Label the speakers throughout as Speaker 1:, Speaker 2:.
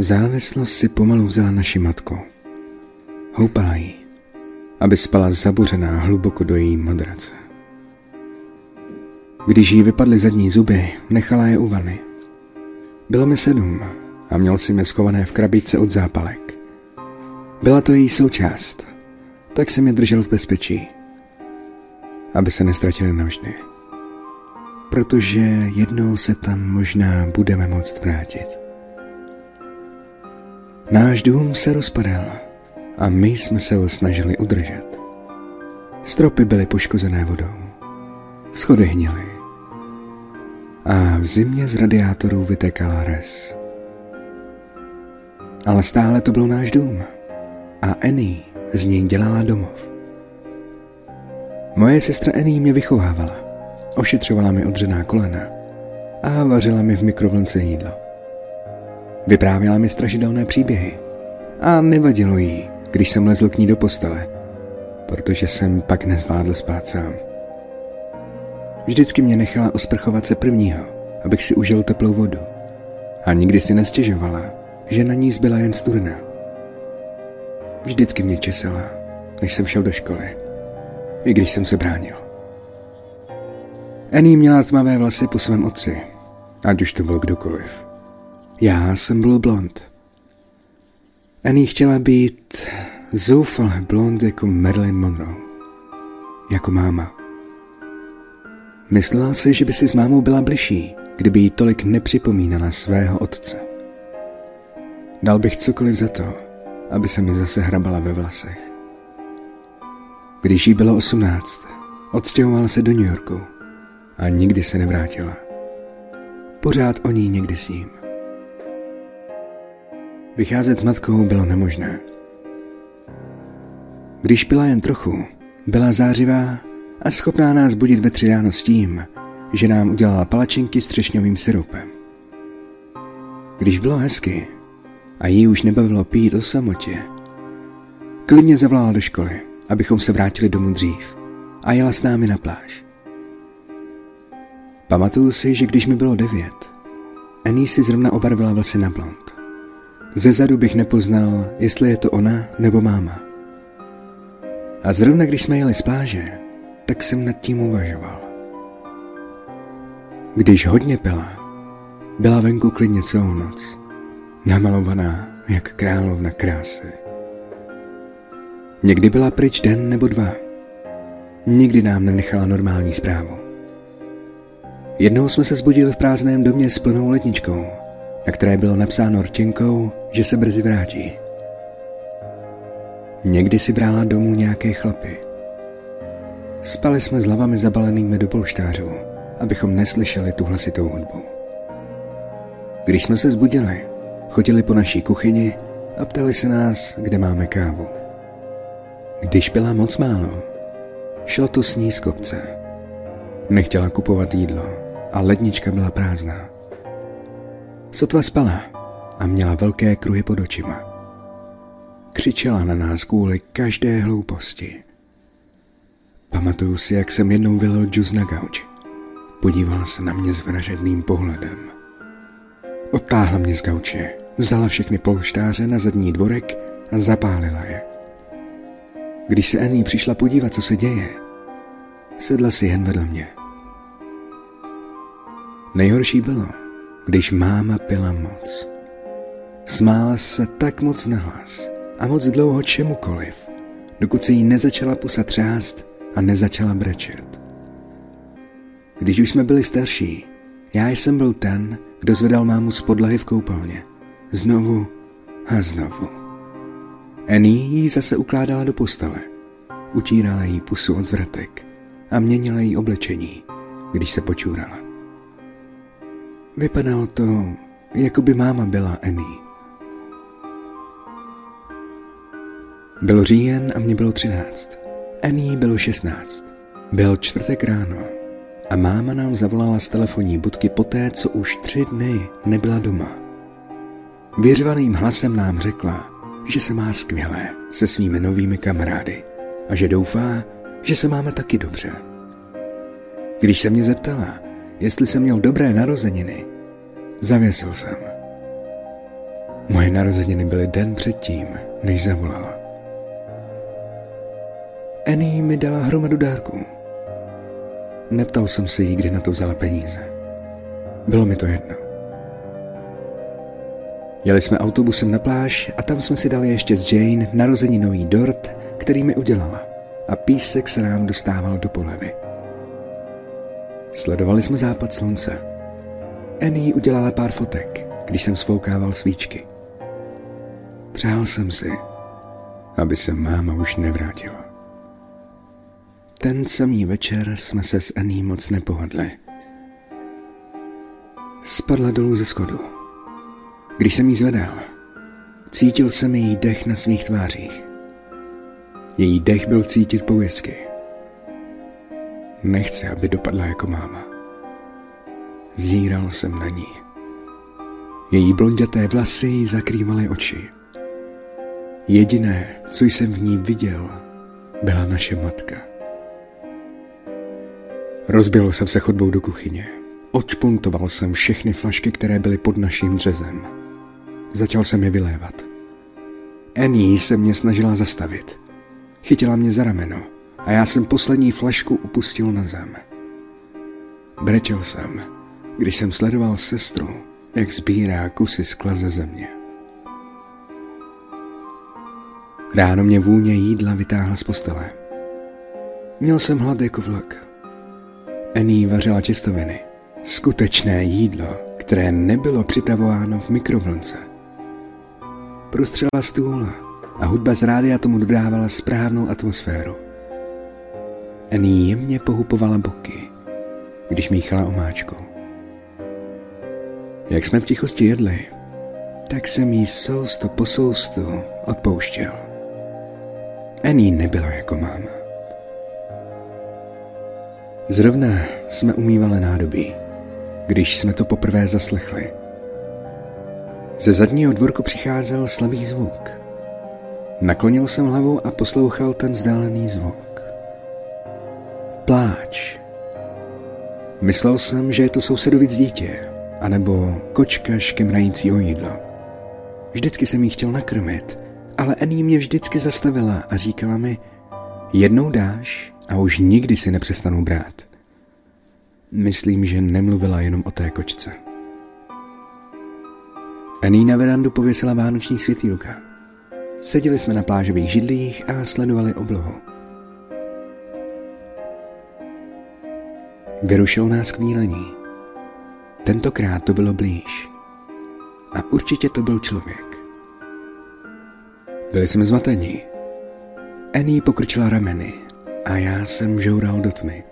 Speaker 1: Závislost si pomalu vzala naši matku. Houpala jí, aby spala zabuřená hluboko do její madrace. Když jí vypadly zadní zuby, nechala je u vany. Bylo mi sedm a měl si mě schované v krabičce od zápalek. Byla to její součást, tak jsem je držel v bezpečí, aby se nestratili navždy. Protože jednou se tam možná budeme moct vrátit. Náš dům se rozpadal a my jsme se ho snažili udržet. Stropy byly poškozené vodou. Schody hněly. A v zimě z radiátorů vytekala res. Ale stále to byl náš dům. A Annie z něj dělala domov. Moje sestra Annie mě vychovávala. Ošetřovala mi odřená kolena a vařila mi v mikrovlnce jídlo. Vyprávěla mi strašidelné příběhy a nevadilo jí, když jsem lezl k ní do postele, protože jsem pak nezvládl spát sám. Vždycky mě nechala osprchovat se prvního, abych si užil teplou vodu. A nikdy si nestěžovala, že na ní zbyla jen studna. Vždycky mě česala, než jsem šel do školy, i když jsem se bránil. Annie měla tmavé vlasy po svém otci, ať už to byl kdokoliv. Já jsem byl blond. Annie chtěla být zoufale blond jako Marilyn Monroe. Jako máma. Myslela si, že by si s mámou byla bližší, kdyby jí tolik nepřipomínala svého otce. Dal bych cokoliv za to, aby se mi zase hrabala ve vlasech. Když jí bylo osmnáct, odstěhovala se do New Yorku a nikdy se nevrátila. Pořád o ní někdy s ním. Vycházet s matkou bylo nemožné. Když pila jen trochu, byla zářivá a schopná nás budit ve tři ráno s tím, že nám udělala palačinky s třešňovým syrupem. Když bylo hezky a jí už nebavilo pít o samotě, klidně zavolala do školy, abychom se vrátili domů dřív a jela s námi na pláž. Pamatuju si, že když mi bylo devět, Annie si zrovna obarvila vlasy na blond. Ze zadu bych nepoznal, jestli je to ona nebo máma. A zrovna když jsme jeli z pláže, tak jsem nad tím uvažoval. Když hodně pila, byla venku klidně celou noc, namalovaná jak královna krásy. Někdy byla pryč den nebo dva. Nikdy nám nenechala normální zprávu. Jednou jsme se zbudili v prázdném domě s plnou letničkou, na které bylo napsáno rtěnkou, že se brzy vrátí. Někdy si brala domů nějaké chlapy. Spali jsme s hlavami zabalenými do polštářů, abychom neslyšeli tu hlasitou hudbu. Když jsme se zbudili, chodili po naší kuchyni a ptali se nás, kde máme kávu. Když byla moc málo, šlo to s ní z kopce. Nechtěla kupovat jídlo a lednička byla prázdná. Sotva spala a měla velké kruhy pod očima. Křičela na nás kvůli každé hlouposti. Pamatuju si, jak jsem jednou vylil džus na gauč. Podívala se na mě s vražedným pohledem. Odtáhla mě z gauče, vzala všechny polštáře na zadní dvorek a zapálila je. Když se Annie přišla podívat, co se děje, sedla si jen vedle mě. Nejhorší bylo, když máma pila moc. Smála se tak moc nahlas a moc dlouho čemukoliv, dokud se jí nezačala pusa třást a nezačala brečet. Když už jsme byli starší, já jsem byl ten, kdo zvedal mámu z podlahy v koupelně. Znovu a znovu. Annie jí zase ukládala do postele. Utírala jí pusu od zvratek a měnila jí oblečení, když se počůrala. Vypadalo to, jako by máma byla Annie. Bylo říjen a mě bylo třináct. Annie bylo šestnáct. Byl čtvrtek ráno a máma nám zavolala z telefonní budky poté, co už tři dny nebyla doma. Vyřvaným hlasem nám řekla, že se má skvěle se svými novými kamarády a že doufá, že se máme taky dobře. Když se mě zeptala, jestli jsem měl dobré narozeniny, zavěsil jsem. Moje narozeniny byly den předtím, než zavolala. Annie mi dala hromadu dárků. Neptal jsem se jí, kdy na to vzala peníze. Bylo mi to jedno. Jeli jsme autobusem na pláž a tam jsme si dali ještě s Jane narozeninový dort, který mi udělala a písek se nám dostával do polevy. Sledovali jsme západ slunce. Annie udělala pár fotek, když jsem svoukával svíčky. Přál jsem si, aby se máma už nevrátila. Ten samý večer jsme se s Annie moc nepohodli. Spadla dolů ze schodu. Když jsem jí zvedal, cítil jsem její dech na svých tvářích. Její dech byl cítit po whisky. Nechci, aby dopadla jako máma. Zíral jsem na ní. Její blonděté vlasy jí zakrývaly oči. Jediné, co jsem v ní viděl, byla naše matka. Rozbil jsem se chodbou do kuchyně. Odšpuntoval jsem všechny flašky, které byly pod naším dřezem. Začal jsem je vylévat. Annie se mě snažila zastavit. Chytila mě za rameno a já jsem poslední flašku upustil na zem. Brečel jsem, když jsem sledoval sestru, jak sbírá kusy skla ze země. Ráno mě vůně jídla vytáhla z postele. Měl jsem hlad jako vlak. Annie vařila těstoviny. Skutečné jídlo, které nebylo připravováno v mikrovlnce. Prostřela stůl a hudba z rádia tomu dodávala správnou atmosféru. Annie jemně pohupovala boky, když míchala omáčku. Jak jsme v tichosti jedli, tak jsem jí sousto po soustu odpouštěl. Annie nebyla jako máma. Zrovna jsme umývali nádobí, když jsme to poprvé zaslechli. Ze zadního dvorku přicházel slabý zvuk. Naklonil jsem hlavu a poslouchal ten vzdálený zvuk. Pláč. Myslel jsem, že je to sousedovic dítě, anebo kočka škemrající o jídlo. Vždycky jsem jí chtěl nakrmit, ale Annie mě vždycky zastavila a říkala mi, jednou dáš a už nikdy si nepřestanu brát. Myslím, že nemluvila jenom o té kočce. Annie na verandu pověsila vánoční světýlka. Seděli jsme na plážových židlích a sledovali oblohu. Vyrušilo nás kvílení. Tentokrát to bylo blíž. A určitě to byl člověk. Byli jsme zmatení. Annie pokrčila rameny a já jsem žoural do tmy.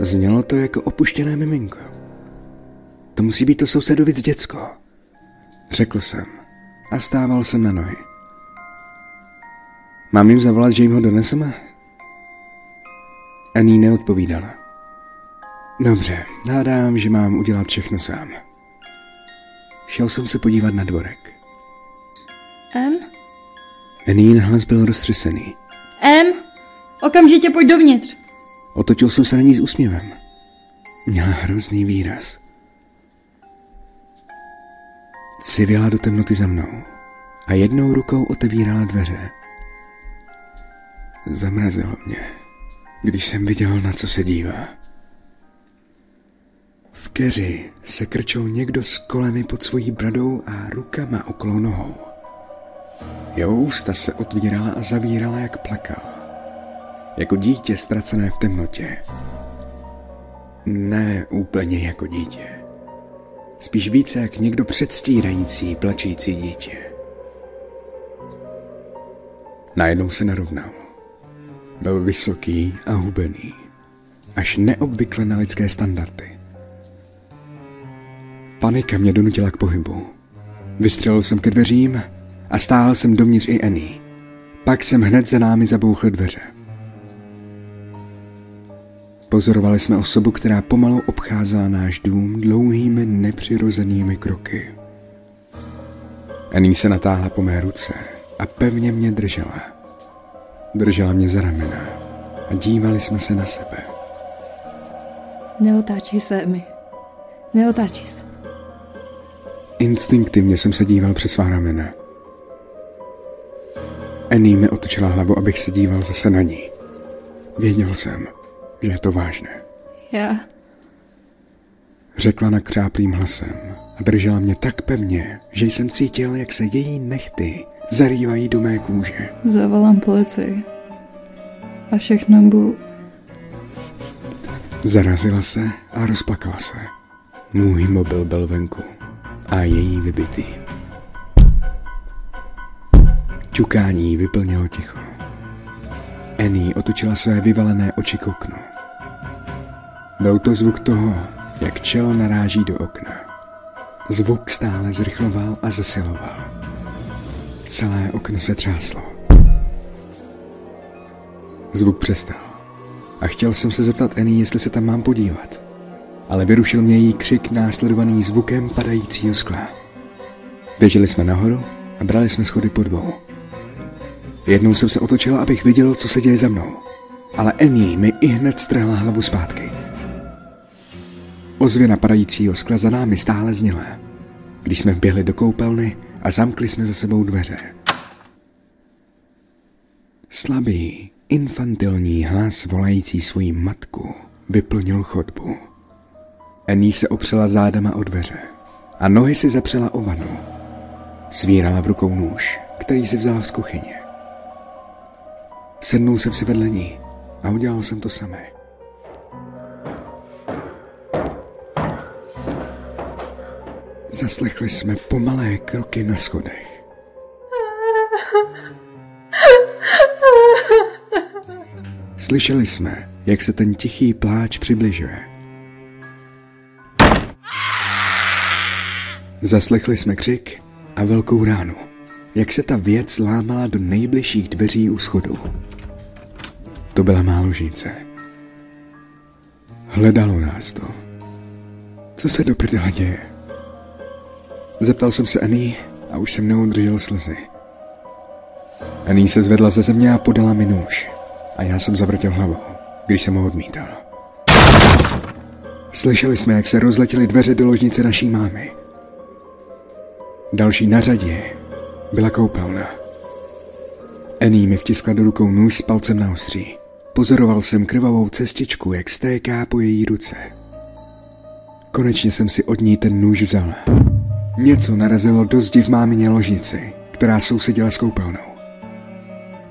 Speaker 1: Znělo to jako opuštěné miminko. To musí být to sousedovic děcko. Řekl jsem a vstával jsem na nohy. Mám jim zavolat, že jim ho doneseme? Annie neodpovídala. Dobře, hádám, že mám udělat všechno sám. Šel jsem se podívat na dvorek.
Speaker 2: M?
Speaker 1: Annie hlas byl roztřesený.
Speaker 2: M? Okamžitě pojď dovnitř.
Speaker 1: Otočil jsem se na ní s úsměvem. Měla hrozný výraz. Civěla do temnoty za mnou a jednou rukou otevírala dveře. Zamrazilo mě, když jsem viděl, na co se dívá. V keři se krčil někdo s koleny pod svojí bradou a rukama okolo nohou. Jeho ústa se otvírala a zavírala, jak plakal jako dítě ztracené v temnotě. Ne úplně jako dítě. Spíš více jak někdo předstírající, plačící dítě. Najednou se narovnal. Byl vysoký a hubený. Až neobvykle na lidské standardy. Panika mě donutila k pohybu. Vystřelil jsem ke dveřím a stál jsem dovnitř i Annie. Pak jsem hned za námi zabouchl dveře. Pozorovali jsme osobu, která pomalu obcházela náš dům dlouhými nepřirozenými kroky. Annie se natáhla po mé ruce a pevně mě držela. Držela mě za ramena a dívali jsme se na sebe.
Speaker 2: Neotáčej se, Emi. Neotáčej se.
Speaker 1: Instinktivně jsem se díval přes svá ramena. Annie mi otočila hlavu, abych se díval zase na ní. Věděl jsem, že je to vážné.
Speaker 2: Já...
Speaker 1: Řekla nakřáplým hlasem a držela mě tak pevně, že jsem cítil, jak se její nechty zarývají do mé kůže.
Speaker 2: Zavolám policii. A všechno bu...
Speaker 1: Zarazila se a rozplakala se. Můj mobil byl venku a její vybitý. Čukání vyplnilo ticho. Annie otočila své vyvalené oči k oknu. Byl to zvuk toho, jak čelo naráží do okna. Zvuk stále zrychloval a zesiloval. Celé okno se třáslo. Zvuk přestal. A chtěl jsem se zeptat Annie, jestli se tam mám podívat. Ale vyrušil mě její křik následovaný zvukem padajícího skla. Běželi jsme nahoru a brali jsme schody po dvou. Jednou jsem se otočila, abych viděl, co se děje za mnou. Ale Annie mi i hned strhla hlavu zpátky. Ozvěna padajícího skla za námi stále zněla. Když jsme vběhli do koupelny a zamkli jsme za sebou dveře. Slabý, infantilní hlas volající svoji matku vyplnil chodbu. Annie se opřela zádama o dveře a nohy si zapřela o vanu. Svírala v rukou nůž, který si vzala z kuchyně. Sednul jsem si vedle ní a udělal jsem to samé. Zaslechli jsme pomalé kroky na schodech. Slyšeli jsme, jak se ten tichý pláč přibližuje. Zaslechli jsme křik a velkou ránu, jak se ta věc lámala do nejbližších dveří u schodu. To byla máložnice. Hledalo nás to. Co se do prdela děje? Zeptal jsem se Annie a už jsem neudržel slzy. Annie se zvedla ze země a podala mi nůž. A já jsem zavrtěl hlavou, když jsem ho odmítal. Slyšeli jsme, jak se rozletěly dveře do ložnice naší mámy. Další na řadě byla koupelna. Annie mi vtiskla do rukou nůž s palcem na ostří. Pozoroval jsem krvavou cestičku, jak stéká po její ruce. Konečně jsem si od ní ten nůž vzal. Něco narazilo do zdi v mámině ložnici, která sousedila s koupelnou.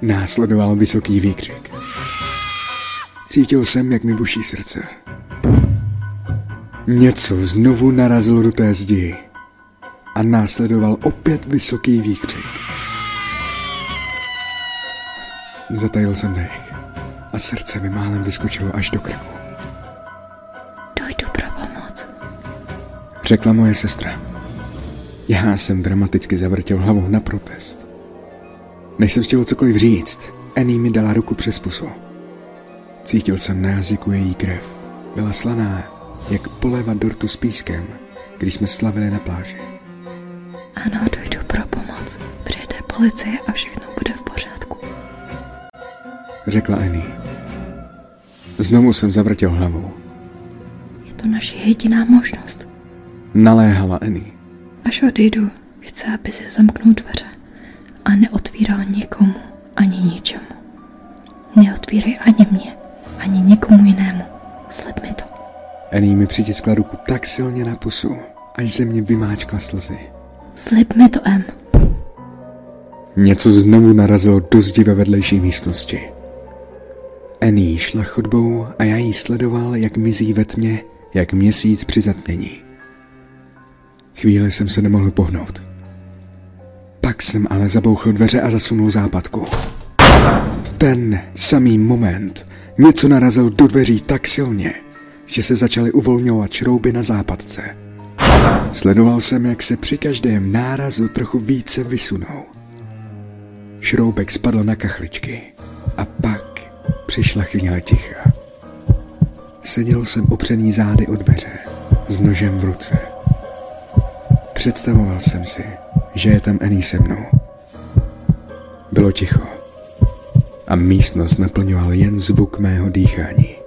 Speaker 1: Následoval vysoký výkřik. Cítil jsem, jak mi buší srdce. Něco znovu narazilo do té zdi a následoval opět vysoký výkřik. Zatajil jsem dech a srdce mi málem vyskočilo až do krku.
Speaker 2: Dojdu pro pomoc.
Speaker 1: Řekla moje sestra. Já jsem dramaticky zavrtěl hlavou na protest. Než jsem chtěl cokoliv říct, Annie mi dala ruku přes pusu. Cítil jsem na jazyku její krev. Byla slaná, jak poléva dortu s pískem, když jsme slavili na pláži.
Speaker 2: Ano, dojdu pro pomoc. Přijde policie a všechno bude v pořádku.
Speaker 1: Řekla Annie. Znovu jsem zavrtěl hlavou.
Speaker 2: Je to naše jediná možnost.
Speaker 1: Naléhala Annie.
Speaker 2: Až odejdu, chci, aby si zamknul dveře a neotvíral nikomu ani ničemu. Neotvírej ani mě, ani nikomu jinému. Slib mi to.
Speaker 1: Annie mi přitiskla ruku tak silně na pusu, až ze mě vymáčkla slzy.
Speaker 2: Slib mi to, M.
Speaker 1: Něco znovu narazilo do zdi ve vedlejší místnosti. Annie šla chodbou a já jí sledoval, jak mizí ve tmě, jak měsíc při zatmění. Chvíli jsem se nemohl pohnout. Pak jsem ale zabouchl dveře a zasunul západku. V ten samý moment něco narazil do dveří tak silně, že se začaly uvolňovat šrouby na západce. Sledoval jsem, jak se při každém nárazu trochu více vysunou. Šroubek spadl na kachličky a pak přišla chvíle ticha. Seděl jsem opřený zády o dveře, s nožem v ruce. Představoval jsem si, že je tam Annie se mnou. Bylo ticho a místnost naplňoval jen zvuk mého dýchání.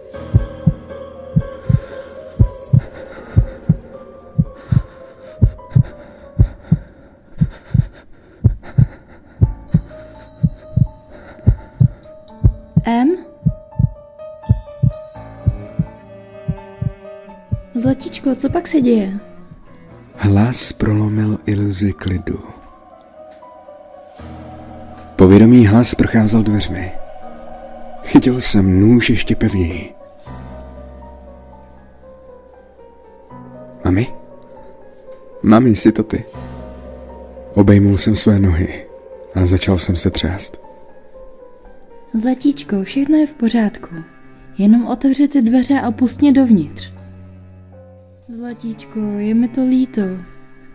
Speaker 2: Zlatíčko, co pak se děje?
Speaker 1: Hlas prolomil iluzi klidu. Povědomý hlas procházel dveřmi. Chytil jsem nůž ještě pevněji. Mami? Mami, jsi to ty? Obejmul jsem své nohy a začal jsem se třást.
Speaker 2: Zlatíčko, všechno je v pořádku. Jenom otevři ty dveře a pust mě dovnitř. Zlatíčko, je mi to líto.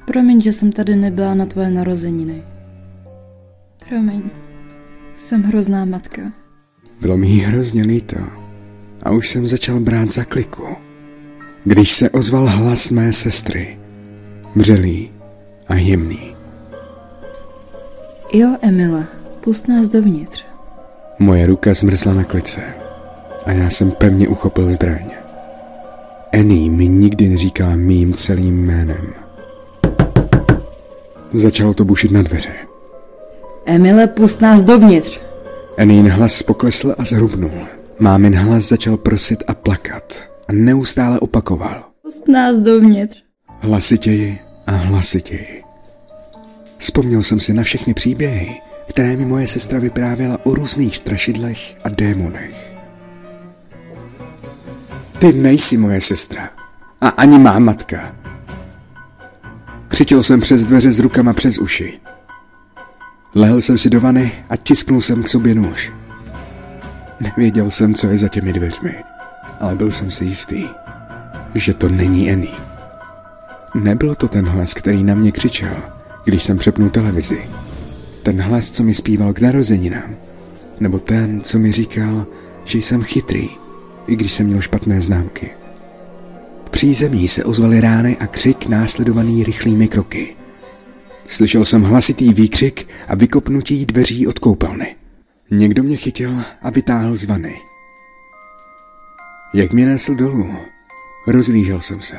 Speaker 2: Promiň, že jsem tady nebyla na tvoje narozeniny. Promiň, jsem hrozná matka.
Speaker 1: Bylo mi hrozně líto a už jsem začal brát za kliku, když se ozval hlas mé sestry, vřelý a jemný.
Speaker 2: Jo, Emila, pust nás dovnitř.
Speaker 1: Moje ruka zmrzla na klice a já jsem pevně uchopil zbraň. Annie mi nikdy neříkala mým celým jménem. Začalo to bušit na dveře.
Speaker 2: Emile, pust nás dovnitř.
Speaker 1: Annie hlas poklesl a zhrubnul. Mámin hlas začal prosit a plakat a neustále opakoval.
Speaker 2: Pust nás dovnitř.
Speaker 1: Hlasitěji a hlasitěji. Vzpomněl jsem si na všechny příběhy, které mi moje sestra vyprávěla o různých strašidlech a démonech. Ty nejsi moje sestra a ani má matka. Křičel jsem přes dveře s rukama přes uši. Lehl jsem si do vany a tisknul jsem k sobě nůž. Nevěděl jsem, co je za těmi dveřmi, ale byl jsem si jistý, že to není Annie. Nebyl to ten hlas, který na mě křičel, když jsem přepnul televizi. Ten hlas, co mi zpíval k narozeninám. Nebo ten, co mi říkal, že jsem chytrý, i když jsem měl špatné známky. V přízemí se ozvaly rány a křik následovaný rychlými kroky. Slyšel jsem hlasitý výkřik a vykopnutí dveří od koupelny. Někdo mě chytil a vytáhl z vany. Jak mě nesl dolů, rozlížel jsem se.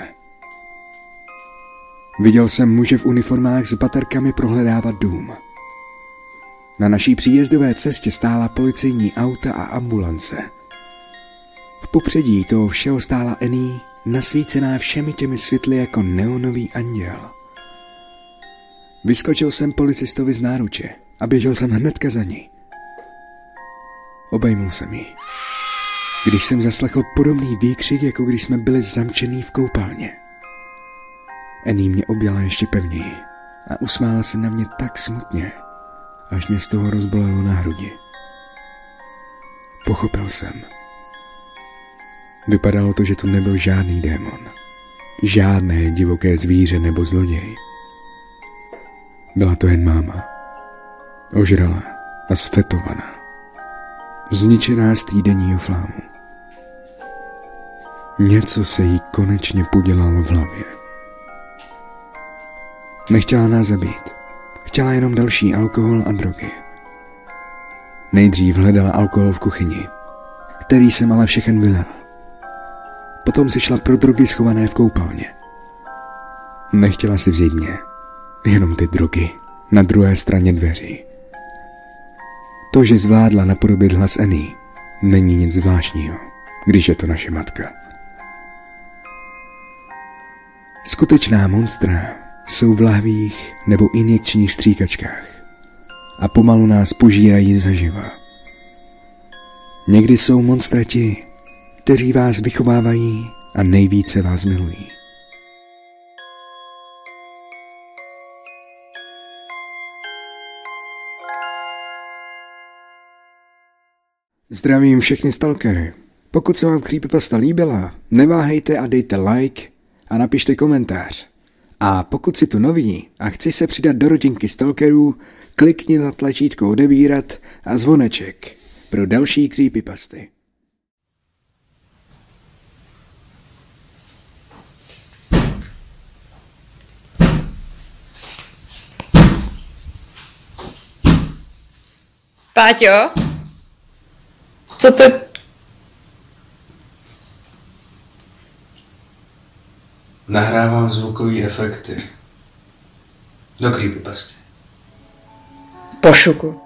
Speaker 1: Viděl jsem muže v uniformách s baterkami prohledávat dům. Na naší příjezdové cestě stála policejní auta a ambulance. V popředí toho všeho stála Ení, nasvícená všemi těmi světly jako neonový anděl. Vyskočil jsem policistovi z náruče a běžel jsem hnedka za ní. Obejmul jsem ji. Když jsem zaslechl podobný výkřik, jako když jsme byli zamčený v koupálně. Ení mě objala ještě pevněji a usmála se na mě tak smutně, až mě z toho rozbolelo na hrudi. Pochopil jsem. Vypadalo to, že tu nebyl žádný démon. Žádné divoké zvíře nebo zloděj. Byla to jen máma. Ožralá a sfetovaná. Zničená z týdenního flámu. Něco se jí konečně podělalo v hlavě. Nechtěla nás zabít. Chtěla jenom další alkohol a drogy. Nejdřív hledala alkohol v kuchyni, který jsem ale všechen vylel. Potom si šla pro drogy schované v koupelně. Nechtěla si vzít mě, jenom ty drogy na druhé straně dveří. To, že zvládla napodobit hlas Annie, není nic zvláštního, když je to naše matka. Skutečná monstra jsou v lahvích nebo injekčních stříkačkách a pomalu nás požírají zaživa. Někdy jsou monstra ti, kteří vás vychovávají a nejvíce vás milují. Zdravím všechny stalkery. Pokud se vám Creepypasta líbila, neváhejte a dejte like a napište komentář. A pokud si tu nový a chci se přidat do rodinky stalkerů, klikni na tlačítko odebírat a zvoneček pro další creepypasty.
Speaker 3: Páťo? Co to...
Speaker 1: Nahrávám zvukové efekty. Do creepypasty.
Speaker 3: Pošuku.